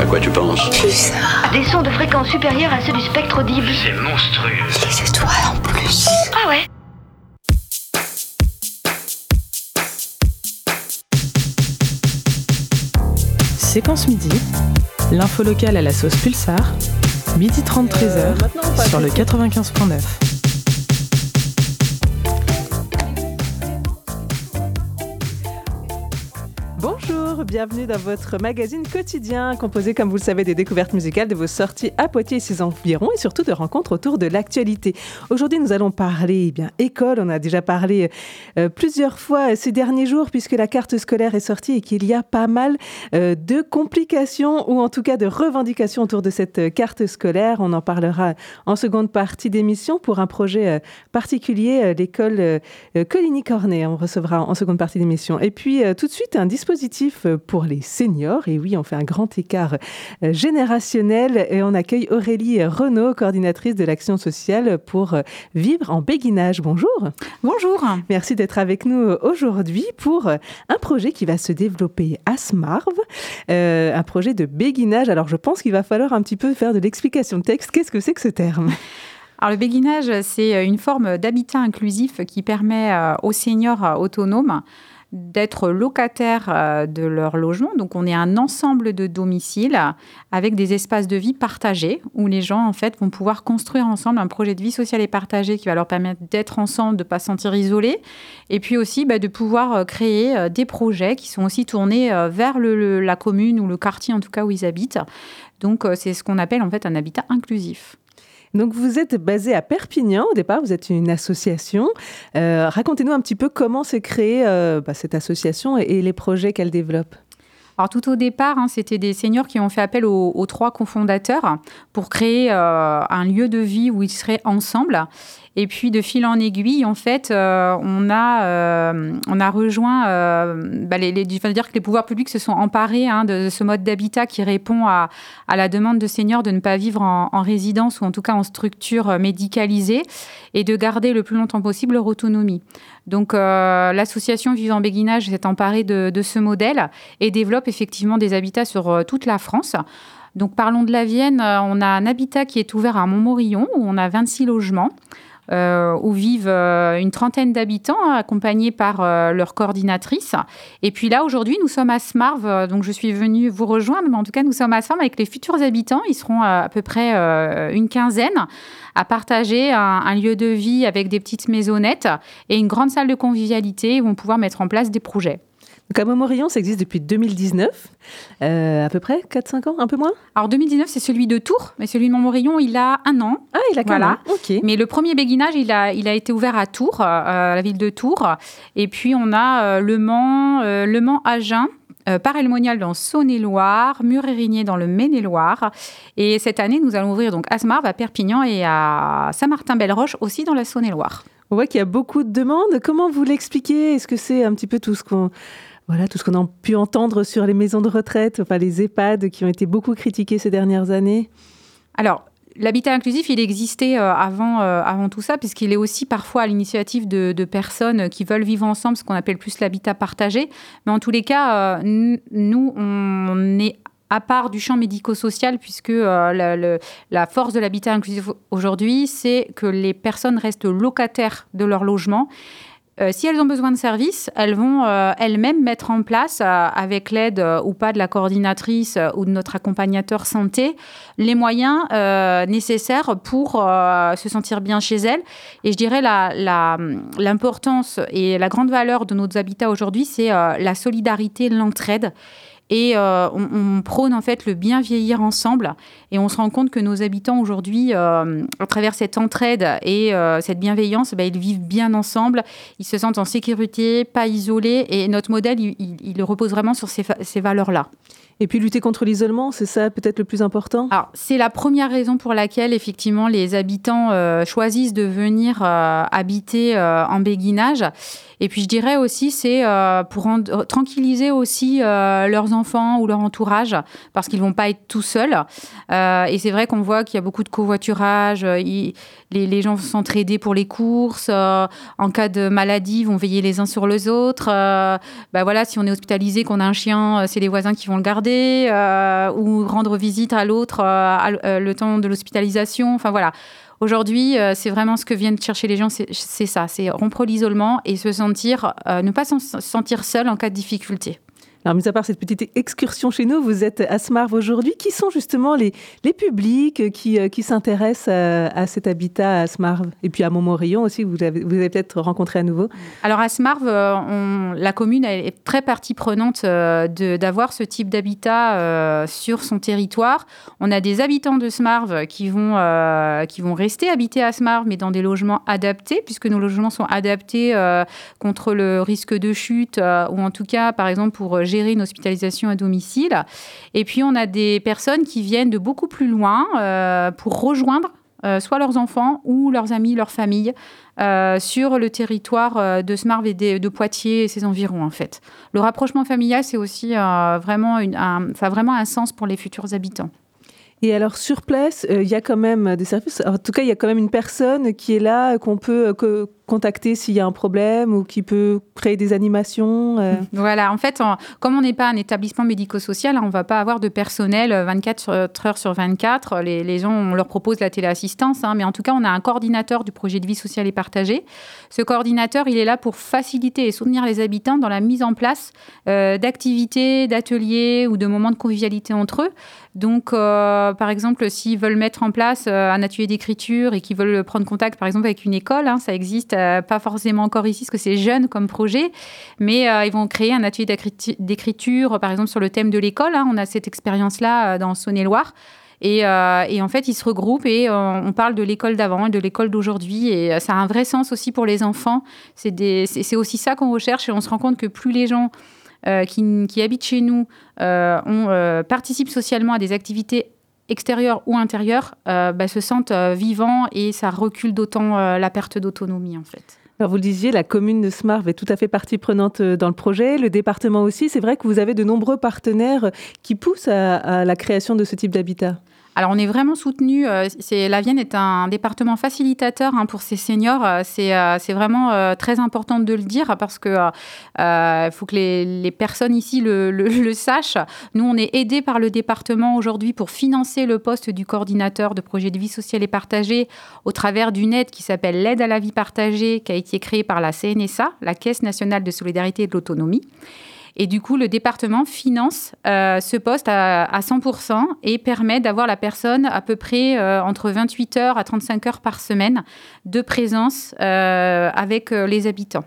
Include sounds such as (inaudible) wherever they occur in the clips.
À quoi tu penses Pulsar. Des sons de fréquence supérieure à ceux du spectre audible. C'est monstrueux. Les étoiles en plus. Ah ouais Séquence midi, l'info locale à la sauce Pulsar, midi 30 13h sur le 95.9. bienvenue dans votre magazine quotidien composé, comme vous le savez, des découvertes musicales de vos sorties à Poitiers et ses environs et surtout de rencontres autour de l'actualité. Aujourd'hui, nous allons parler eh bien école. On a déjà parlé euh, plusieurs fois ces derniers jours puisque la carte scolaire est sortie et qu'il y a pas mal euh, de complications ou en tout cas de revendications autour de cette carte scolaire. On en parlera en seconde partie d'émission pour un projet euh, particulier, l'école Coligny-Cornet. On recevra en seconde partie d'émission. Et puis tout de suite un dispositif pour les seniors. Et oui, on fait un grand écart euh, générationnel et on accueille Aurélie Renaud, coordinatrice de l'action sociale pour euh, vivre en béguinage. Bonjour. Bonjour. Merci d'être avec nous aujourd'hui pour euh, un projet qui va se développer à Smarv, euh, un projet de béguinage. Alors je pense qu'il va falloir un petit peu faire de l'explication de texte. Qu'est-ce que c'est que ce terme? Alors le béguinage, c'est une forme d'habitat inclusif qui permet euh, aux seniors euh, autonomes d'être locataires euh, de leur logement. Donc on est un ensemble de domiciles avec des espaces de vie partagés où les gens en fait vont pouvoir construire ensemble un projet de vie sociale et partagé qui va leur permettre d'être ensemble, de ne pas se sentir isolés et puis aussi bah, de pouvoir euh, créer euh, des projets qui sont aussi tournés vers la commune ou le quartier en tout cas où ils habitent. Donc c'est ce qu'on appelle en fait un habitat inclusif. Donc vous êtes basé à Perpignan au départ, vous êtes une association. Euh, Racontez-nous un petit peu comment s'est créée euh, bah, cette association et, et les projets qu'elle développe. Alors tout au départ, hein, c'était des seniors qui ont fait appel aux, trois cofondateurs pour créer euh, un lieu de vie où ils seraient ensemble. Et puis de fil en aiguille, en fait, euh, on, a, euh, on a rejoint, euh, bah, les, les, enfin, dire que les pouvoirs publics se sont emparés hein, de, ce mode d'habitat qui répond à, la demande de seniors de ne pas vivre en, en résidence ou en tout cas en structure médicalisée et de garder le plus longtemps possible leur autonomie. Donc euh, l'association Vivant Béguinage s'est emparée de, de ce modèle et développe effectivement des habitats sur euh, toute la France. Donc parlons de la Vienne, euh, on a un habitat qui est ouvert à Montmorillon où on a 26 logements. Euh, où vivent euh, une trentaine d'habitants hein, accompagnés par euh, leur coordinatrice. Et puis là, aujourd'hui, nous sommes à Smarv, donc je suis venue vous rejoindre, mais en tout cas, nous sommes à Smarv avec les futurs habitants. Ils seront à peu près une quinzaine à partager un, lieu de vie avec des petites maisonnettes et une grande salle de convivialité où vont pouvoir mettre en place des projets. Donc à Montmorillon, ça existe depuis 2019, euh, à peu près 4-5 ans, un peu moins? Alors 2019, c'est celui de Tours, mais celui de Montmorillon, il a un an. Ah, il a quand Voilà. même. Ok. Mais le premier béguinage, il a, il a été ouvert à Tours, euh, à la ville de Tours. Et puis, on a euh, Le Mans, euh, Le Mans-Agen, euh, Parelmonial dans Saône-et-Loire, Mur-Érigné dans le Maine-et-Loire. Et cette année, nous allons ouvrir donc à à Perpignan et à Saint-Martin-Belle-Roche, aussi dans la Saône-et-Loire. On voit qu'il y a beaucoup de demandes. Comment vous l'expliquez? Est-ce que c'est un petit peu tout ce qu'on voilà, tout ce qu'on a pu entendre sur les maisons de retraite, enfin les EHPAD qui ont été beaucoup critiqués ces dernières années Alors, l'habitat inclusif, il existait euh, avant, euh, avant tout ça, puisqu'il est aussi parfois à l'initiative de, personnes qui veulent vivre ensemble, ce qu'on appelle plus l'habitat partagé. Mais en tous les cas, euh, nous, on est à part du champ médico-social, puisque la force de l'habitat inclusif aujourd'hui, c'est que les personnes restent locataires de leur logement. Euh, si elles ont besoin de services, elles vont euh, elles-mêmes mettre en place, euh, avec l'aide ou pas de la coordinatrice ou de notre accompagnateur santé, les moyens nécessaires pour se sentir bien chez elles. Et je dirais la- la- l'importance et la grande valeur de nos habitats aujourd'hui, c'est la solidarité, l'entraide. Et euh, on, prône en fait le bien vieillir ensemble. Et on se rend compte que nos habitants aujourd'hui, euh, à travers cette entraide et euh, cette bienveillance, ben, ils vivent bien ensemble, ils se sentent en sécurité, pas isolés. Et notre modèle, il, repose vraiment sur ces valeurs-là. Et puis lutter contre l'isolement, c'est ça peut-être le plus important? Alors, c'est la première raison pour laquelle, effectivement, les habitants euh, choisissent de venir euh, habiter euh, en béguinage. Et puis, je dirais aussi, c'est pour tranquilliser aussi leurs enfants ou leur entourage parce qu'ils vont pas être tout seuls. Et c'est vrai qu'on voit qu'il y a beaucoup de covoiturage. les, gens vont s'entraider pour les courses. en cas de maladie, ils vont veiller les uns sur les autres. Bah voilà, si on est hospitalisé, qu'on a un chien, c'est les voisins qui vont le garder euh, ou rendre visite à l'autre euh, euh, le temps de l'hospitalisation. Enfin voilà. Aujourd'hui, c'est vraiment ce que viennent chercher les gens, c'est ça, c'est rompre l'isolement et se sentir, ne pas se sentir seul en cas de difficulté. Alors, mis à part cette petite excursion chez nous, vous êtes à Smarv aujourd'hui. Qui sont justement les, les publics qui, euh, qui s'intéressent à, à cet habitat à Smarv Et puis à Montmorillon aussi, vous avez, vous avez peut-être rencontré à nouveau. Alors à Smarv, euh, on- la commune est très partie prenante euh, d'avoir ce type d'habitat euh, sur son territoire. On a des habitants de Smarv qui vont, euh, qui vont rester habités à Smarv, mais dans des logements adaptés, puisque nos logements sont adaptés euh, contre le risque de chute, euh, ou en tout cas, par exemple, pour une hospitalisation à domicile. Et puis on a des personnes qui viennent de beaucoup plus loin euh, pour rejoindre euh, soit leurs enfants ou leurs amis, leur famille, euh, sur le territoire euh, de Smarv et de Poitiers et ses environs, en fait. Le rapprochement familial, c'est aussi euh, vraiment, un, ça a vraiment un sens pour les futurs habitants. Et alors, sur place, euh, il y a quand même des services. En tout cas, il y a quand même une personne qui est là, euh, qu'on peut euh, contacter s'il y a un problème ou qui peut créer des animations. euh. Voilà, en fait, comme on n'est pas un établissement médico-social, on ne va pas avoir de personnel euh, 24 sur- heures sur 24. Les, gens, on leur propose la téléassistance, hein, mais en tout cas, on a un coordinateur du projet de vie sociale et partagée. Ce coordinateur, il est là pour faciliter et soutenir les habitants dans la mise en place euh, d'activités, d'ateliers ou de moments de convivialité entre eux. Donc, euh, par exemple, s'ils veulent mettre en place euh, un atelier d'écriture et qu'ils veulent prendre contact, par exemple, avec une école, hein, ça existe euh, pas forcément encore ici, parce que c'est jeune comme projet, mais euh, ils vont créer un atelier d'écrit- d'écriture, par exemple, sur le thème de l'école. hein. On a cette expérience-là euh, dans Saône-et-Loire. Et, en fait, ils se regroupent et on parle de l'école d'avant et de l'école d'aujourd'hui. Et ça a un vrai sens aussi pour les enfants. C'est aussi ça qu'on recherche et on se rend compte que plus les gens qui, habitent chez nous participent socialement à des activités extérieures ou intérieures, euh, bah, se sentent euh, vivants et ça recule d'autant euh, la perte d'autonomie en fait. Vous le disiez, la commune de Smarv est tout à fait partie prenante euh, dans le projet, le département aussi. C'est vrai que vous avez de nombreux partenaires euh, qui poussent à la création de ce type d'habitat. Alors, on est vraiment soutenu. euh, la Vienne est un département facilitateur hein, pour ces seniors. Euh, C'est, euh, c'est vraiment très important de le dire parce que faut que les, personnes ici (laughs) le, sachent. Nous, on est aidés par le département aujourd'hui pour financer le poste du coordinateur de projet de vie sociale et partagée au travers d'une aide qui s'appelle l'aide à la vie partagée, qui a été créée par la CNSA, la Caisse nationale de solidarité et de l'autonomie. Et du coup, le département finance euh, ce poste à, à 100% et permet d'avoir la personne à peu près euh, entre 28 heures à 35 heures par semaine de présence euh, avec euh, les habitants.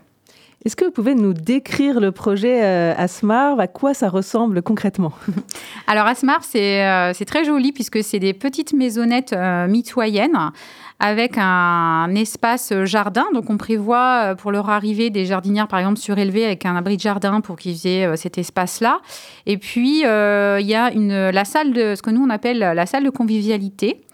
Est-ce que vous pouvez nous décrire le projet euh, à quoi ça ressemble concrètement? (laughs) Alors, Asmar, c'est euh, très joli puisque c'est des petites maisonnettes euh, mitoyennes avec un espace jardin. Donc, on prévoit euh, pour leur arrivée des jardinières, par exemple, surélevées avec un abri de jardin pour qu'ils aient euh, cet espace-là. Et puis, euh, il y a la salle de ce que nous, on appelle la salle de convivialité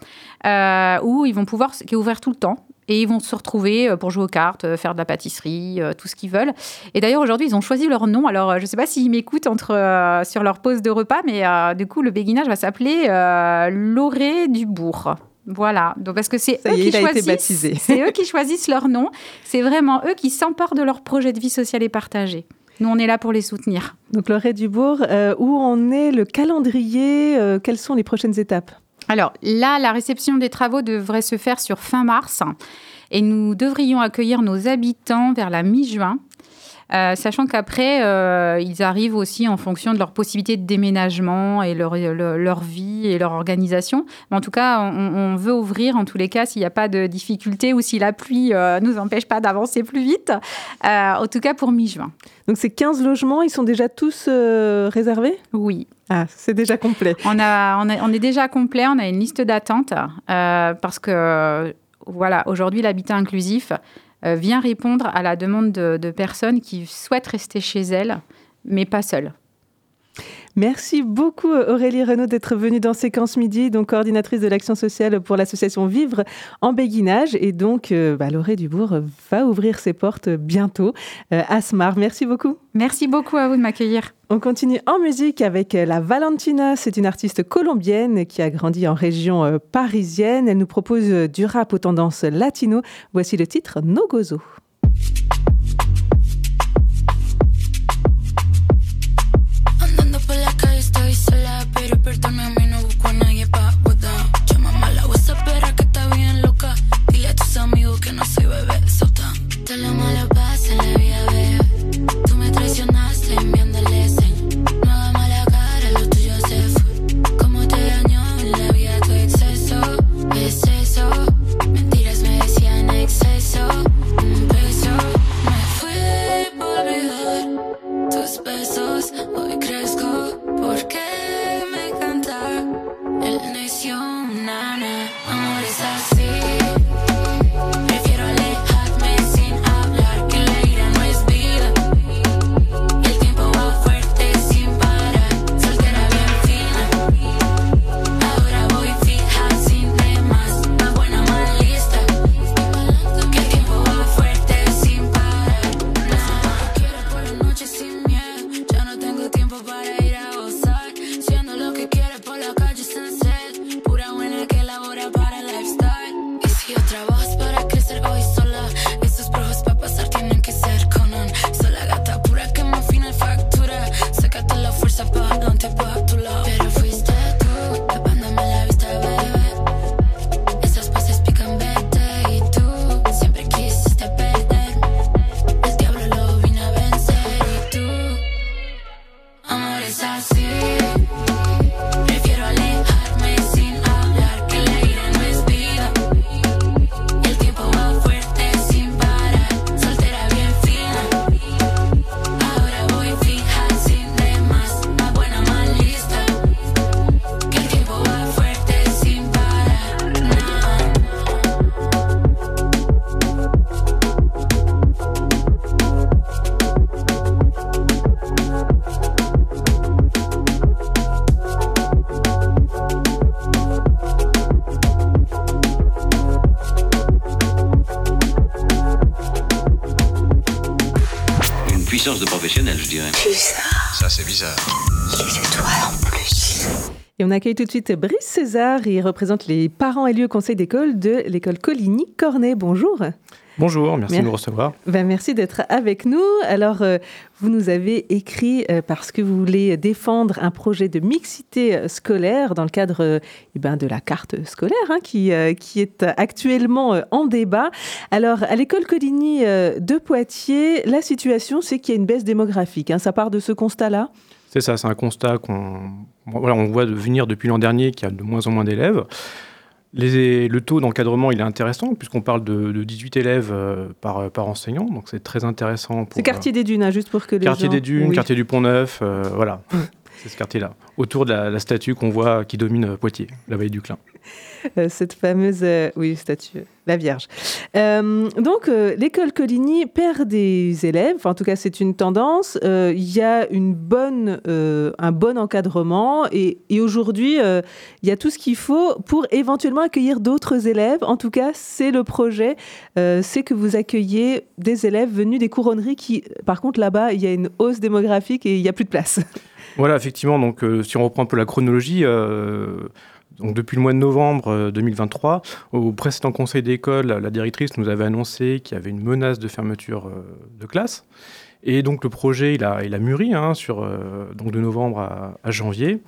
euh, où ils vont pouvoir, qui est ouverte tout le temps. Et ils vont se retrouver euh, pour jouer aux cartes, euh, faire de la pâtisserie, euh, tout ce qu'ils veulent. Et d'ailleurs, aujourd'hui, ils ont choisi leur nom. Alors, euh, je ne sais pas s'ils m'écoutent euh, sur leur pause de repas, mais euh, du coup, le béguinage va s'appeler euh, du Bourg. Voilà, donc parce que c'est eux qui choisissent, (laughs) c'est eux qui choisissent leur nom. C'est vraiment eux qui s'emparent de leur projet de vie sociale et partagée. Nous, on est là pour les soutenir. Donc, Lorée Dubourg, euh, où en est le calendrier euh, Quelles sont les prochaines étapes? Alors là, la réception des travaux devrait se faire sur fin mars et nous devrions accueillir nos habitants vers la mi-juin. Euh, sachant qu'après, euh, ils arrivent aussi en fonction de leurs possibilités de déménagement et leur, leur, leur vie et leur organisation. Mais en tout cas, on, on veut ouvrir en tous les cas s'il n'y a pas de difficultés ou si la pluie euh, nous empêche pas d'avancer plus vite. Euh, en tout cas pour mi-juin. Donc, ces 15 logements, ils sont déjà tous réservés? Oui. Ah, c'est déjà complet. On, a, on, a, on, est déjà complet, on a une liste d'attente parce que, voilà, aujourd'hui, l'habitat inclusif vient répondre à la demande de, de, personnes qui souhaitent rester chez elles, mais pas seules. Merci beaucoup Aurélie Renaud d'être venue dans Séquence Midi, donc coordinatrice de l'action sociale pour l'association Vivre en Béguinage. Et donc, euh, bah, Laurée Dubourg va ouvrir ses portes bientôt euh, à Smar. Merci beaucoup. Merci beaucoup à vous de m'accueillir. On continue en musique avec euh, la Valentina. C'est une artiste colombienne qui a grandi en région parisienne. Elle nous propose du rap aux tendances latino. Voici le titre Nogozo. sola, pero perdóname, no busco a nadie pa' botar. Llámame a la WhatsApp, que está bien loca. Dile a tus amigos que no soy bebé sota. Te la mala Et on accueille tout de suite Brice César. Il représente les parents élus au conseil d'école de l'école Coligny-Cornet. Bonjour. Bonjour, merci, de nous recevoir. Ben, merci d'être avec nous. Alors, euh, vous nous avez écrit euh, parce que vous voulez défendre un projet de mixité euh, scolaire dans le cadre eh ben, de la carte scolaire hein, qui, qui est actuellement en débat. Alors, à l'école Coligny de Poitiers, la situation, c'est qu'il y a une baisse démographique. Hein. Ça part de ce constat-là? C'est ça, c'est un constat qu'on voilà, on voit venir depuis l'an dernier qu'il y a de moins en moins d'élèves. le taux d'encadrement, il est intéressant, puisqu'on parle de, 18 élèves euh, par, par enseignant, donc c'est très intéressant. C'est quartier des Dunes, hein, juste pour que les quartier des Dunes, quartier du Pont-Neuf, euh, voilà, c'est ce quartier-là, autour de la, la statue qu'on voit qui domine Poitiers, la vallée du Clin. Euh, cette fameuse euh, oui, statue, la Vierge. Euh, donc, l'école Coligny perd des élèves, en tout cas c'est une tendance. Il y a une bonne, un bon encadrement et, aujourd'hui, il y a tout ce qu'il faut pour éventuellement accueillir d'autres élèves. En tout cas, c'est le projet, c'est que vous accueillez des élèves venus des couronneries qui, par contre, là-bas, il y a une hausse démographique et il n'y a plus de place. Voilà, effectivement, donc si on reprend un peu la chronologie, donc depuis le mois de novembre 2023, euh, au précédent conseil d'école, la directrice nous avait annoncé qu'il y avait une menace de fermeture euh, de classe. Et donc le projet, il a, il a mûri hein, sur, euh, donc de novembre à, janvier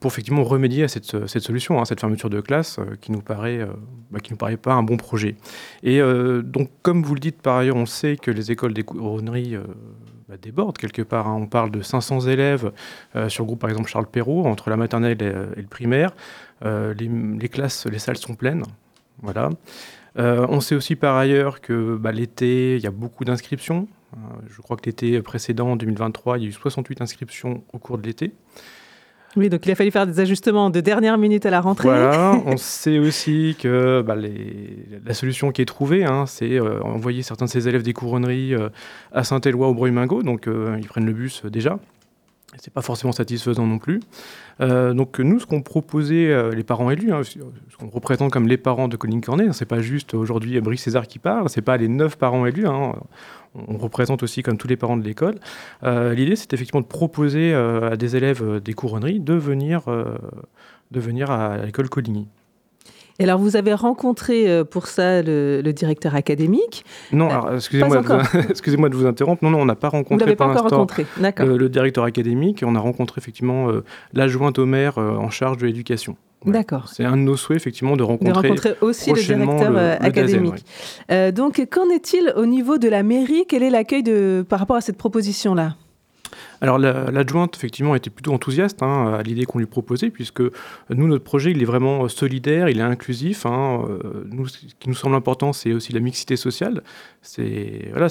pour effectivement remédier à cette, cette solution, hein, cette fermeture de classe qui nous bah, qui nous paraît pas un bon projet. Et donc comme vous le dites par ailleurs, on sait que les écoles des couronneries bah, déborde quelque part. Hein. On parle de 500 élèves euh, sur le groupe, par exemple, Charles Perrault, entre la maternelle et, euh, le primaire. Euh, les, classes, les salles sont pleines. Voilà. on sait aussi par ailleurs que bah, l'été, il y a beaucoup d'inscriptions. je crois que l'été précédent, en 2023, il y a eu 68 inscriptions au cours de l'été. Oui, donc il a fallu faire des ajustements de dernière minute à la rentrée. Voilà, (laughs) on sait aussi que bah, la solution qui est trouvée, hein, c'est euh, envoyer certains de ces élèves des couronneries euh, à Saint-Éloi au Bruy-Mingo, donc euh, ils prennent le bus déjà. C'est pas forcément satisfaisant non plus. Donc nous, ce qu'on proposait, les parents élus, hein, ce qu'on représente comme les parents de Colline Cornet, hein, c'est pas juste aujourd'hui Brice César qui parle, c'est pas les neuf parents élus. On représente aussi comme tous les parents de l'école. Euh, l'idée, c'est effectivement de proposer à des élèves des couronneries de venir, de venir à l'école Coligny. Et alors, vous avez rencontré euh, pour ça le, directeur académique Non, euh, (laughs) excusez-moi de, vous interrompre. Non, non, on n'a pas rencontré vous pas encore rencontré. Le, le, directeur académique. On a rencontré effectivement euh, l'adjointe au maire en charge de l'éducation. D'accord. C'est un de nos souhaits, effectivement, de rencontrer, de rencontrer aussi le directeur académique. donc, qu'en est-il au niveau de la mairie? Quel est l'accueil par rapport à cette proposition-là? Alors l'adjointe, effectivement, était plutôt enthousiaste hein, à l'idée qu'on lui proposait, puisque nous, notre projet, il est vraiment solidaire, il est inclusif. Hein, euh, nous, ce qui nous semble important, c'est aussi la mixité sociale. C'est voilà,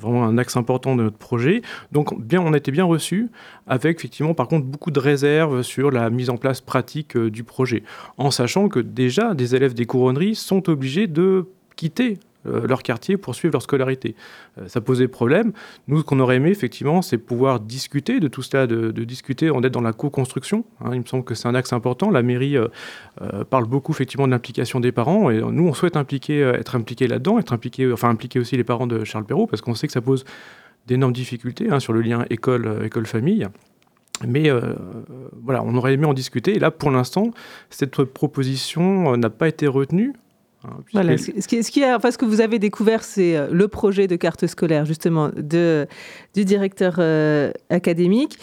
vraiment un axe important de notre projet. Donc, bien, on a été bien reçus, avec effectivement, par contre, beaucoup de réserves sur la mise en place pratique euh, du projet, en sachant que déjà, des élèves des couronneries sont obligés de quitter leur quartier pour suivre leur scolarité. Euh, ça posait problème. Nous, ce qu'on aurait aimé, effectivement, c'est pouvoir discuter de tout cela, de, discuter, on est dans la co-construction. Hein. il me semble que c'est un axe important. La mairie euh, parle beaucoup, effectivement, de l'implication des parents. Et nous, on souhaite impliquer, être impliqués là-dedans, être impliqué, enfin, impliquer aussi les parents de Charles Perrault, parce qu'on sait que ça pose d'énormes difficultés hein, sur le lien école-famille. Mais voilà, on aurait aimé en discuter. Et là, pour l'instant, cette proposition n'a pas été retenue. Hein, voilà, ce, qui, ce, qui a, enfin, ce que vous avez découvert, c'est euh, le projet de carte scolaire, justement, de, du directeur euh, académique.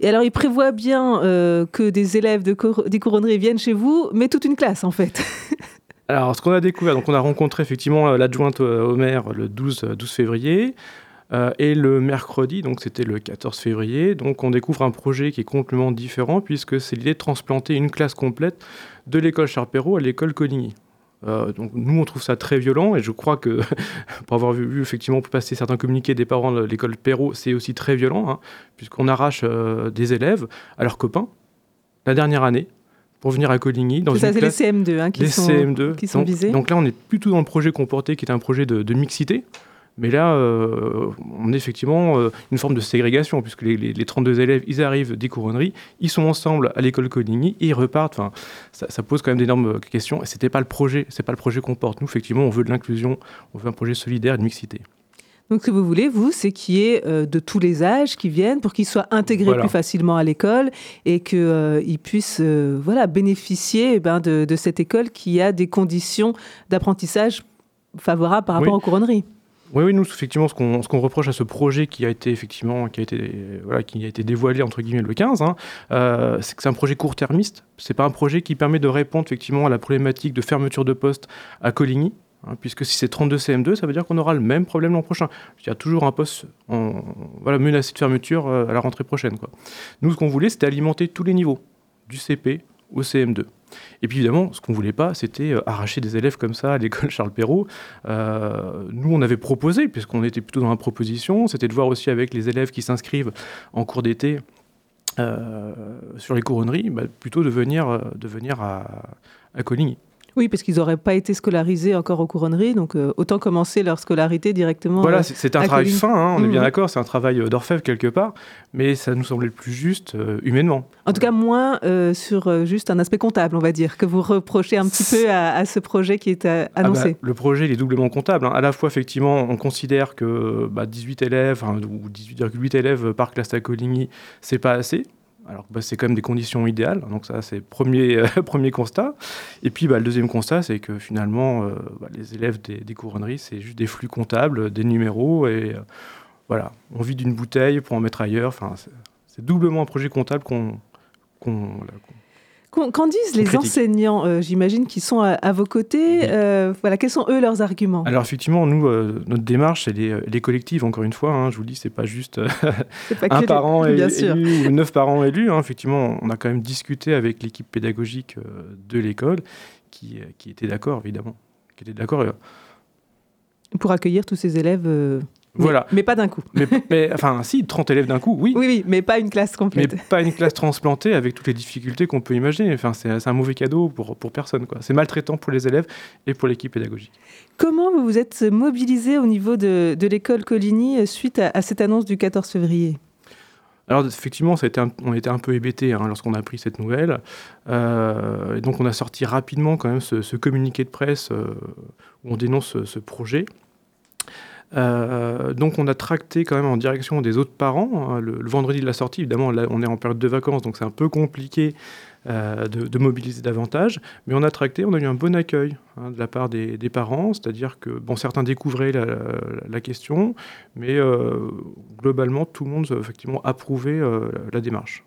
Et alors, il prévoit bien euh, que des élèves de des couronneries viennent chez vous, mais toute une classe, en fait. (laughs) alors, ce qu'on a découvert, donc on a rencontré effectivement l'adjointe au maire le 12, 12 février. et le mercredi, donc c'était le 14 février, donc on découvre un projet qui est complètement différent puisque c'est l'idée de transplanter une classe complète de l'école Charperot à l'école Coligny. Euh, donc nous, on trouve ça très violent et je crois que, (laughs) pour avoir vu, effectivement passer certains communiqués des parents de l'école Perrault, c'est aussi très violent, hein, puisqu'on arrache euh, des élèves à leurs copains la dernière année pour venir à Coligny. Dans ça, c'est les CM2 hein, qui, sont, CM2. qui sont visés. Donc là, on est plutôt dans le projet comporté qui est un projet de mixité. Mais là, euh, on est effectivement euh, une forme de ségrégation, puisque les, 32 élèves, ils arrivent des couronneries, ils sont ensemble à l'école Coligny, et ils repartent. Enfin, ça, pose quand même d'énormes questions. Et c'était pas le projet, c'est pas le projet qu'on porte. Nous, effectivement, on veut de l'inclusion, on veut un projet solidaire et de mixité. Donc, ce que vous voulez, vous, c'est qu'il y ait euh, de tous les âges qui viennent pour qu'ils soient intégrés plus facilement à l'école et qu'ils puissent voilà, bénéficier eh ben, de, cette école qui a des conditions d'apprentissage favorables par rapport aux couronneries. Oui, oui, nous, effectivement, ce qu'on reproche à ce projet qui a été effectivement, qui a été, voilà, qui a été dévoilé entre guillemets le 15, hein, euh, c'est que c'est un projet court-termiste. C'est pas un projet qui permet de répondre effectivement à la problématique de fermeture de poste à Coligny. Hein, puisque si c'est 32 CM2, ça veut dire qu'on aura le même problème l'an prochain. Il y a toujours un poste voilà, menacé de fermeture euh, à la rentrée prochaine. Nous, ce qu'on voulait, c'était alimenter tous les niveaux, du CP au CM2. Et puis évidemment, ce qu'on voulait pas, c'était euh, arracher des élèves comme ça à l'école (laughs) Charles Perrault. Euh, nous, on avait proposé, puisqu'on était plutôt dans la proposition, c'était de voir aussi avec les élèves qui s'inscrivent en cours d'été euh, sur les couronneries, bah, plutôt de venir, de venir à, à Coligny. Oui, parce qu'ils n'auraient pas été scolarisés encore aux couronneries, donc euh, autant commencer leur scolarité directement. Voilà, euh, c'est un travail fin, hein, on est bien mhm. d'accord, c'est un travail euh, d'orfèvre quelque part, mais ça nous semblait le plus juste humainement. En tout cas, moins sur juste un aspect comptable, on va dire, que vous reprochez un petit peu à, ce projet qui est ah bah, annoncé. le projet, il est doublement comptable. Hein. À la fois, effectivement, on considère que 18 bah, élèves, ou 18,8 élèves par classe à Coligny, c'est pas assez alors bah, c'est quand même des conditions idéales, donc ça c'est premier, (laughs) euh, premier constat. Et puis bah, le deuxième constat, c'est que finalement, euh, bah, les élèves des, couronneries, c'est juste des flux comptables, des numéros, et euh, voilà, on vit d'une bouteille pour en mettre ailleurs. Enfin, c'est doublement un projet comptable qu'on Qu'en disent les enseignants, euh, j'imagine, qui sont à, vos côtés euh, Voilà, quels sont eux leurs arguments? Alors effectivement, nous, euh, notre démarche, elle est, collective. Encore une fois, hein, je vous dis, c'est pas juste (laughs) un parent (laughs) élu ou neuf parents élus. Hein. Effectivement, on a quand même discuté avec l'équipe pédagogique de l'école, qui, qui était d'accord, évidemment, qui était d'accord. Pour accueillir tous ces élèves voilà. Mais pas d'un coup. Mais, enfin, si, 30 élèves d'un coup, oui. Oui, oui, mais pas une classe complète. Mais pas une classe transplantée avec toutes les difficultés qu'on peut imaginer. Enfin, c'est un mauvais cadeau pour, pour personne. C'est maltraitant pour les élèves et pour l'équipe pédagogique. Comment vous vous êtes mobilisé au niveau de, de l'école Coligny euh, suite à, cette annonce du 14 février? Alors effectivement, ça a été on était un peu hébétés hein, lorsqu'on a appris cette nouvelle. Euh, et donc on a sorti rapidement quand même ce, communiqué de presse euh, où on dénonce ce, projet. Euh, donc on a tracté quand même en direction des autres parents. Hein, le, vendredi de la sortie, évidemment, on est en période de vacances, donc c'est un peu compliqué euh, de, mobiliser davantage. Mais on a tracté, on a eu un bon accueil hein, de la part des, parents, c'est-à-dire que bon, certains découvraient la, question, mais euh, globalement, tout le monde effectivement approuvait la démarche.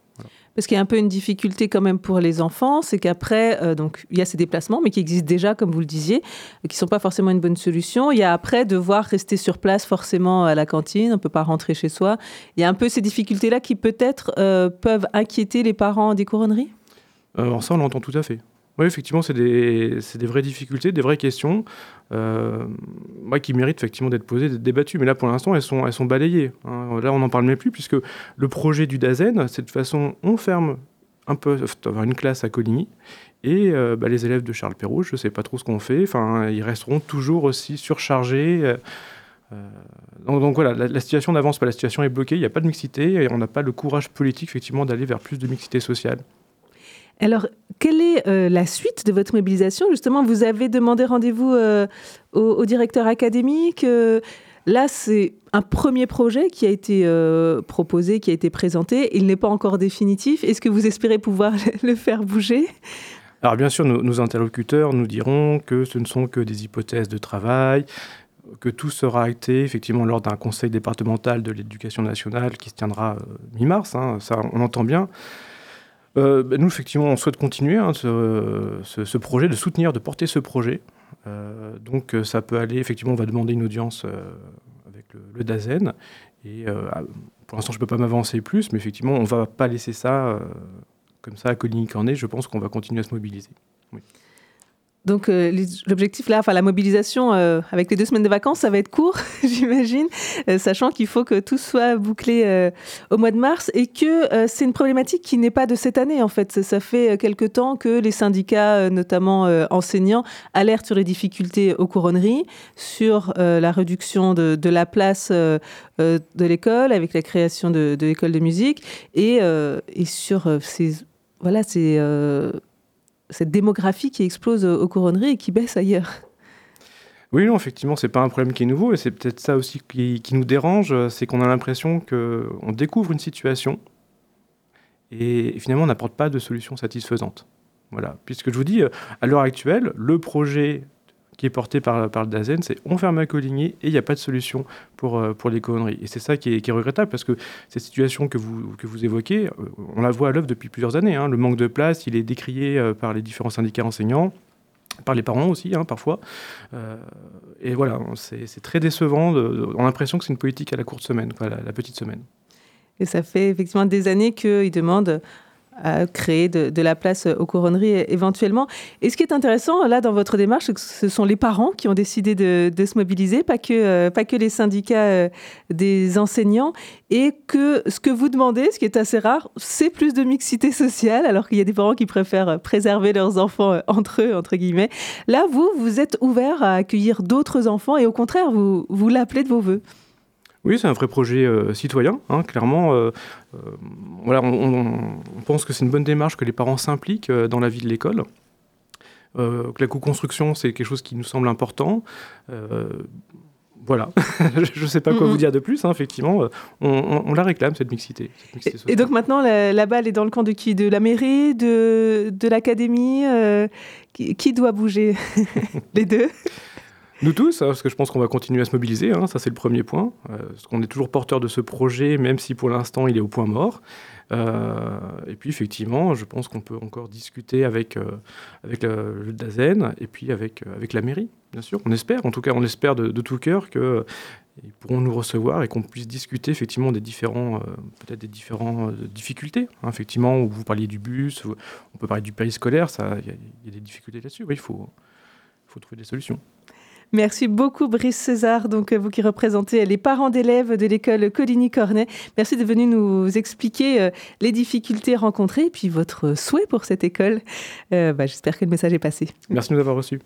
Parce qu'il y a un peu une difficulté quand même pour les enfants, c'est qu'après, donc il y a ces déplacements, mais qui existent déjà, comme vous le disiez, qui ne sont pas forcément une bonne solution. Il y a après devoir rester sur place forcément à la cantine, on ne peut pas rentrer chez soi. Il y a un peu ces difficultés-là qui peut-être peuvent inquiéter les parents des couronneries? Euh, alors ça, on l'entend tout à fait. Oui, effectivement, c'est des, des, vraies difficultés, des vraies questions euh, qui méritent effectivement d'être posées, d'être débattues. Mais là, pour l'instant, elles sont, elles sont balayées. Hein. Là, on n'en parle même plus, puisque le projet du DAZEN, c'est de façon, on ferme un peu une classe à Coligny, et euh, bah, les élèves de Charles Perrault, je ne sais pas trop ce qu'on fait, enfin, ils resteront toujours aussi surchargés. donc, voilà, la, la situation n'avance pas, la situation est bloquée, il n'y a pas de mixité, et on n'a pas le courage politique effectivement d'aller vers plus de mixité sociale. Alors, quelle est euh, la suite de votre mobilisation? Justement, vous avez demandé rendez-vous euh, au, directeur académique. Euh, là, c'est un premier projet qui a été proposé, qui a été présenté. Il n'est pas encore définitif. Est-ce que vous espérez pouvoir (laughs) le faire bouger? Alors bien sûr, nos, interlocuteurs nous diront que ce ne sont que des hypothèses de travail, que tout sera acté effectivement lors d'un conseil départemental de l'éducation nationale qui se tiendra mi-mars, hein, ça on entend bien. Euh, bah, nous, effectivement, on souhaite continuer hein, ce, projet, de soutenir, de porter ce projet. Euh, donc, euh, ça peut aller, effectivement, on va demander une audience avec le, DAZEN. Et pour l'instant, je ne peux pas m'avancer plus, mais effectivement, on ne va pas laisser ça comme ça à Coligny-Cornet. Je pense qu'on va continuer à se mobiliser. Oui. Donc euh, l'objectif là, enfin la mobilisation euh, avec les deux semaines de vacances, ça va être court, (laughs) j'imagine, euh, sachant qu'il faut que tout soit bouclé au mois de mars et que c'est une problématique qui n'est pas de cette année en fait. Ça fait quelque temps que les syndicats, notamment enseignants, alertent sur les difficultés aux couronneries, sur la réduction de, la place de l'école avec la création de, l'école de musique et, sur ces voilà ces cette démographie qui explose aux couronneries et qui baisse ailleurs. Oui, non, effectivement, c'est pas un problème qui est nouveau, et c'est peut-être ça aussi qui, nous dérange, c'est qu'on a l'impression qu'on découvre une situation, et finalement, on n'apporte pas de solution satisfaisante. Voilà, puisque je vous dis, à l'heure actuelle, le projet qui est porté par, par le DAZEN, c'est on ferme à Coligny et il n'y a pas de solution pour, euh, pour les conneries. Et c'est ça qui est, regrettable parce que cette situation que vous, que vous évoquez, euh, on la voit à l'œuvre depuis plusieurs années. Hein. Le manque de place, il est décrié euh, par les différents syndicats enseignants par les parents aussi, hein, parfois. et voilà, c'est très décevant. on a l'impression que c'est une politique à la courte semaine, quoi, la, la, petite semaine. Et ça fait effectivement des années qu'ils demandent à créer de, la place aux couronneries éventuellement. Et ce qui est intéressant là dans votre démarche, c'est que ce sont les parents qui ont décidé de, se mobiliser, pas que, euh, pas que les syndicats euh, des enseignants, et que ce que vous demandez, ce qui est assez rare, c'est plus de mixité sociale, alors qu'il y a des parents qui préfèrent préserver leurs enfants euh, entre eux, entre guillemets. Là, vous, vous êtes ouvert à accueillir d'autres enfants et au contraire, vous, vous l'appelez de vos voeux. Oui, c'est un vrai projet euh, citoyen, hein, clairement. Euh, euh, voilà, on, pense que c'est une bonne démarche que les parents s'impliquent dans la vie de l'école. que la co-construction, c'est quelque chose qui nous semble important. voilà, (laughs) je ne sais pas quoi vous dire de plus, hein, effectivement. On, la réclame, cette mixité. et, donc maintenant, la, balle est dans le camp de qui? De la mairie De, de l'académie qui, doit bouger (laughs) Les deux? Nous tous, hein, parce que je pense qu'on va continuer à se mobiliser, hein, ça c'est le premier point, euh, parce qu'on est toujours porteur de ce projet, même si pour l'instant il est au point mort. Euh, et puis effectivement, je pense qu'on peut encore discuter avec, euh, le, DAZEN et puis avec, avec la mairie, bien sûr. On espère, en tout cas on espère de, tout cœur qu'ils pourront nous recevoir et qu'on puisse discuter effectivement des différents, peut-être des différentes difficultés. Hein, effectivement, vous parliez du bus, on peut parler du périscolaire, il y, a des difficultés là-dessus. Il faut trouver des solutions. Merci beaucoup Brice César, donc euh, vous qui représentez les parents d'élèves de l'école Coligny-Cornet. Merci de venir nous expliquer euh, les difficultés rencontrées et puis votre souhait pour cette école. Euh, bah, j'espère que le message est passé. Merci de nous avoir reçus.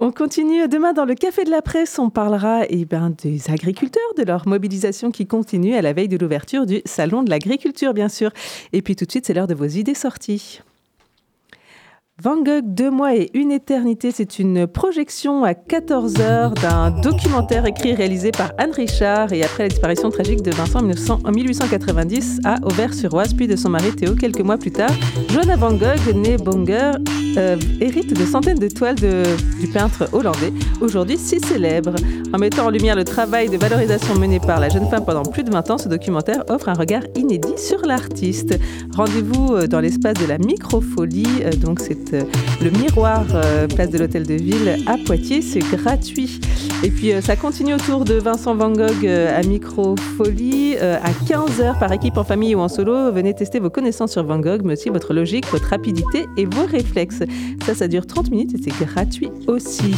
On continue demain dans le Café de la Presse. On parlera eh ben, des agriculteurs, de leur mobilisation qui continue à la veille de l'ouverture du Salon de l'agriculture, bien sûr. Et puis tout de suite, c'est l'heure de vos idées sorties. Van Gogh, deux mois et une éternité, c'est une projection à 14 heures d'un documentaire écrit et réalisé par Anne Richard et après la disparition tragique de Vincent en 1890 à Auvers-sur-Oise, puis de son mari Théo quelques mois plus tard. Johanna Van Gogh, née Bonger, euh, hérite de centaines de toiles du peintre hollandais, aujourd'hui si célèbre. En mettant en lumière le travail de valorisation mené par la jeune femme pendant plus de 20 ans, ce documentaire offre un regard inédit sur l'artiste. Rendez-vous euh, dans l'espace de la microfolie, euh, donc c'est euh, le miroir, euh, place de l'Hôtel de Ville à Poitiers. C'est gratuit. Et puis euh, ça continue autour de Vincent Van Gogh à Microfolie à 15h par équipe en famille ou en solo. Venez tester vos connaissances sur Van Gogh, mais aussi votre logique, votre rapidité et vos réflexes. Ça, ça dure 30 minutes et c'est gratuit aussi.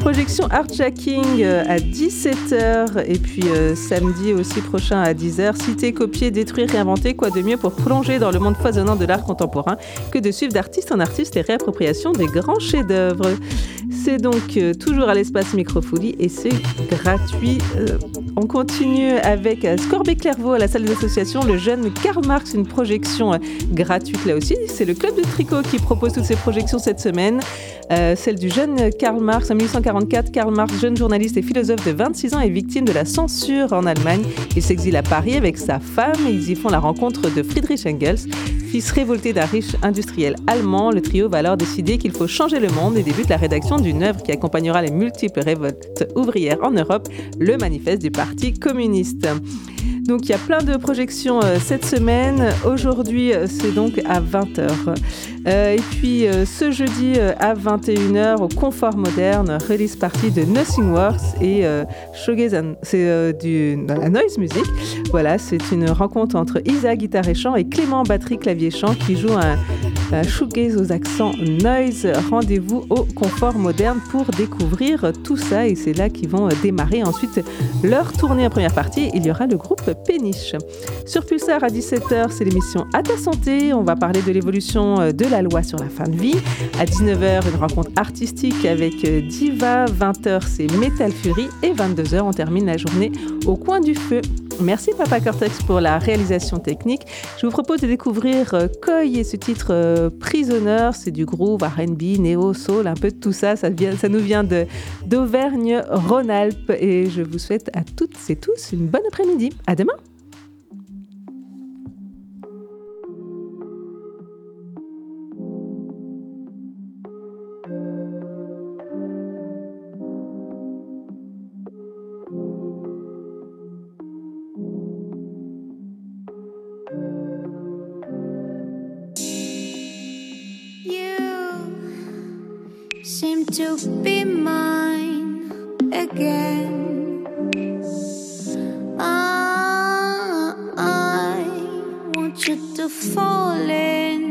Projection Art Jacking à 17h et puis samedi aussi prochain à 10h. Citer, copier, détruire, réinventer. Quoi de mieux pour plonger dans le monde foisonnant de l'art contemporain que de suivre d'artiste en artiste les réappropriations des grands chefs-d'œuvre. C'est donc euh, toujours à l'espace Microfolie et c'est gratuit. Euh, on continue avec euh, Scorbé Clairvaux à la salle des associations, le jeune Karl Marx, une projection gratuite là aussi. C'est le club de tricot qui propose toutes ces projections cette semaine. celle du jeune Karl Marx en 1844. Karl Marx, jeune journaliste et philosophe de 26 ans, est victime de la censure en Allemagne. Il s'exile à Paris avec sa femme et ils y font la rencontre de Friedrich Engels, fils révolté d'un riche industriel allemand. Le trio va alors décider qu'il faut changer le monde et débute la rédaction d'une œuvre qui accompagnera les multiples révoltes ouvrières en Europe, le manifeste du Parti communiste. Donc il y a plein de projections euh, cette semaine. Aujourd'hui, euh, c'est donc à 20h. Euh, et puis ce jeudi à 21h au Confort Moderne, release party de Nothing Works et Shogaze, c'est du la noise music. Voilà, c'est une rencontre entre Isa guitare et chant et Clément batterie clavier chant qui joue un shoegaze aux accents noise. Rendez-vous au Confort Moderne pour découvrir tout ça et c'est là qu'ils vont démarrer ensuite leur tournée en première partie. Il y aura le groupe Péniche. Sur Pulsar à 17h, c'est l'émission À ta santé. On va parler de l'évolution euh, de la loi sur la fin de vie. À 19h, une rencontre artistique avec euh, Diva. 20h, c'est Metal Fury. Et 22h, on termine la journée au coin du feu. Merci Papa Cortex pour la réalisation technique. Je vous propose de découvrir euh, Koi et ce titre Prisoner. C'est du groove, RB, néo, soul, un peu de tout ça. Ça, vient, ça nous vient d'Auvergne-Rhône-Alpes. Et je vous souhaite à toutes et tous une bonne après-midi. À demain! Seem to be mine again. I, I want you to fall in.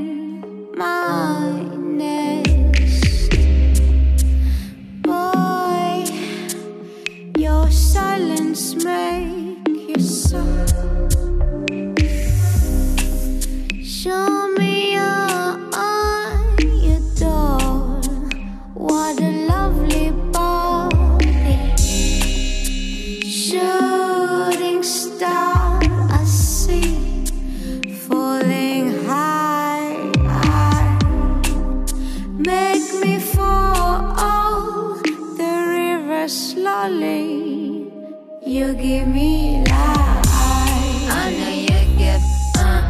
You give me life. I know you give, uh,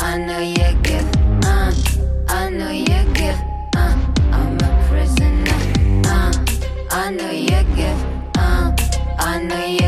I know you give, uh, I know you give, uh, I'm a prisoner, uh, I know you give, uh, I know you